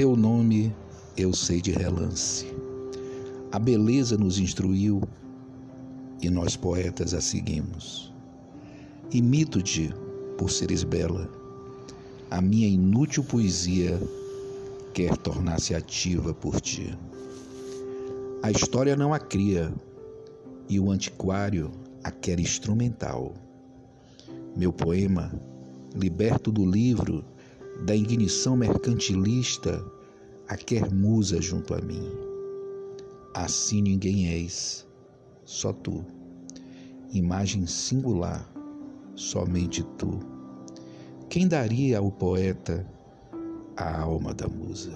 Teu nome eu sei de relance. A beleza nos instruiu e nós poetas a seguimos. Imito-te por seres bela. A minha inútil poesia quer tornar-se ativa por ti. A história não a cria e o antiquário a quer instrumental. Meu poema, liberto do livro da ignição mercantilista, a quer musa junto a mim. Assim ninguém és, só tu. Imagem singular, somente tu. Quem daria ao poeta a alma da musa?